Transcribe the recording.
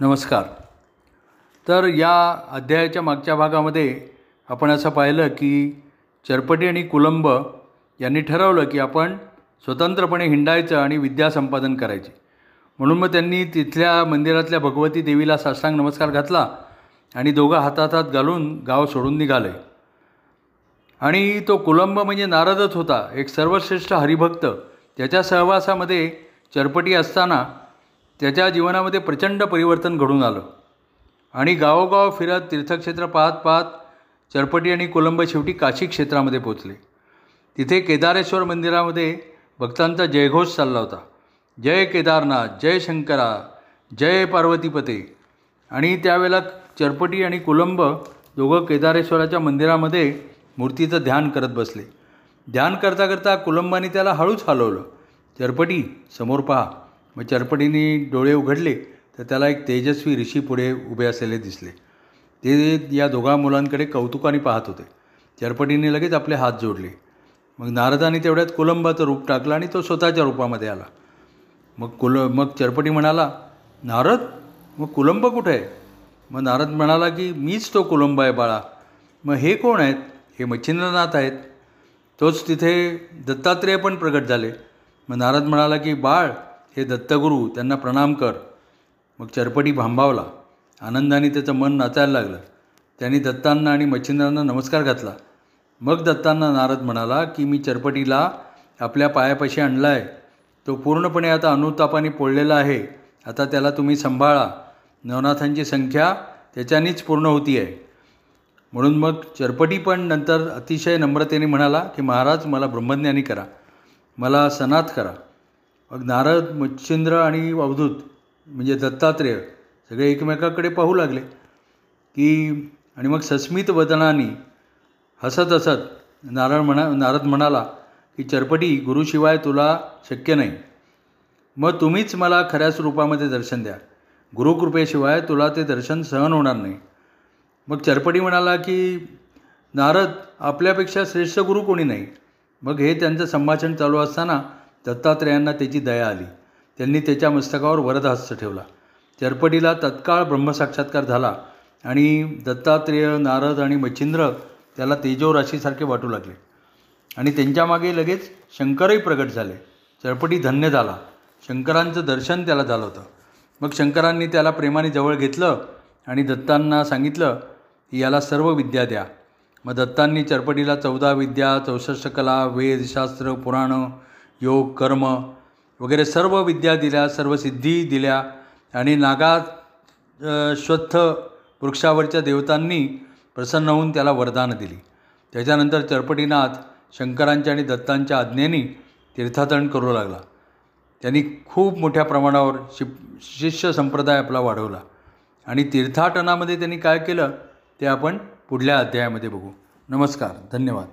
नमस्कार. तर या अध्यायाच्या मागच्या भागामध्ये आपण असं पाहिलं की चरपटी आणि कुलंब यांनी ठरवलं की आपण स्वतंत्रपणे हिंडायचं आणि विद्या संपादन करायची. म्हणून मग त्यांनी तिथल्या मंदिरातल्या भगवती देवीला साष्टांग नमस्कार घातला आणि दोघं हातात हात घालून गाव सोडून निघाले. आणि तो कुलंब म्हणजे नारदच होता एक सर्वश्रेष्ठ हरिभक्त. त्याच्या सहवासामध्ये चरपटी असताना त्याच्या जीवनामध्ये प्रचंड परिवर्तन घडून आलं. आणि गावोगाव फिरत तीर्थक्षेत्र पाहत पाहत चरपटी आणि कोलंब शेवटी काशी क्षेत्रामध्ये पोचले तिथे केदारेश्वर मंदिरामध्ये भक्तांचा जयघोष चालला होता. जय केदारनाथ जय शंकरा जय पार्वतीपते. आणि त्यावेळेला चरपटी आणि कुलंब दोघं केदारेश्वराच्या मंदिरामध्ये मूर्तीचं ध्यान करत बसले. ध्यान करता करता कुलंबाने त्याला हळूच हलवलं. चरपटी समोर पहा. मग चरपटीने डोळे उघडले तर त्याला एक तेजस्वी ऋषी पुढे उभे असलेले दिसले. ते या दोघा मुलांकडे कौतुकाने पाहत होते. चरपटीने लगेच आपले हात जोडले. मग नारदाने तेवढ्यात कुलंबाचं रूप टाकलं आणि तो स्वतःच्या रूपामध्ये आला. मग कुल मग चरपटी म्हणाला नारद मग कुलंब कुठे आहे? मग नारद म्हणाला की मीच तो कुलंब आहे बाळा. मग हे कोण आहेत? हे मच्छिंद्रनाथ आहेत. तोच तिथे दत्तात्रेय पण प्रगट झाले. मग नारद म्हणाला की बाळ हे दत्तगुरू त्यांना प्रणाम कर. मग चरपटी भांबावला. आनंदाने त्याचं मन नाचायला लागलं. त्यांनी दत्तांना आणि मच्छिंद्रांना नमस्कार घातला. मग दत्तांना नारद म्हणाला की मी चरपटीला आपल्या पायापाशी आणला आहे तो पूर्णपणे आता अनुतापाने पोळलेला आहे. आता त्याला तुम्ही सांभाळा. नवनाथांची संख्या त्याच्यानेच पूर्ण होती आहे म्हणून मग चरपटी पण नंतर अतिशय नम्रतेने म्हणाला की महाराज मला ब्रह्मज्ञानी करा. मला सनात करा. मग नारद मच्छिंद्र आणि अवधूत म्हणजे दत्तात्रेय सगळे एकमेकाकडे पाहू लागले की आणि मग सस्मित वदनानी हसत हसत नारद म्हणा नारद म्हणाला की चरपटी गुरुशिवाय तुला शक्य नाही. मग तुम्हीच मला खऱ्या स्वरूपामध्ये दर्शन द्या. गुरुकृपेशिवाय तुला ते दर्शन सहन होणार नाही. मग चरपटी म्हणाला की नारद आपल्यापेक्षा श्रेष्ठ गुरु कोणी नाही. मग हे त्यांचं संभाषण चालू असताना दत्तात्रेयांना त्याची दया आली. त्यांनी त्याच्या मस्तकावर वरदहस्त ठेवला. चरपटीला तत्काळ ब्रह्मसाक्षात्कार झाला आणि दत्तात्रेय नारद आणि मच्छिंद्र त्याला तेजो राशीसारखे वाटू लागले. आणि त्यांच्यामागे लगेच शंकरही प्रगट झाले. चरपटी धन्य झाला. शंकरांचं दर्शन त्याला झालं होतं. मग शंकरांनी त्याला प्रेमाने जवळ घेतलं आणि दत्तांना सांगितलं की याला सर्व विद्या द्या. मग दत्तांनी चरपटीला चौदा विद्या चौसष्ट कला वेदशास्त्र पुराणं योग कर्म वगैरे सर्व विद्या दिल्या सर्व सिद्धी दिल्या. आणि नागात श्वत्थ वृक्षावरच्या देवतांनी प्रसन्न होऊन त्याला वरदानं दिली. त्याच्यानंतर चरपटीनाथ शंकरांच्या आणि दत्तांच्या आज्ञेने तीर्थाटन करू लागला. त्यांनी खूप मोठ्या प्रमाणावर शि शिष्य संप्रदाय आपला वाढवला. आणि तीर्थाटनामध्ये त्यांनी काय केलं ते आपण पुढल्या अध्यायामध्ये बघू. नमस्कार धन्यवाद.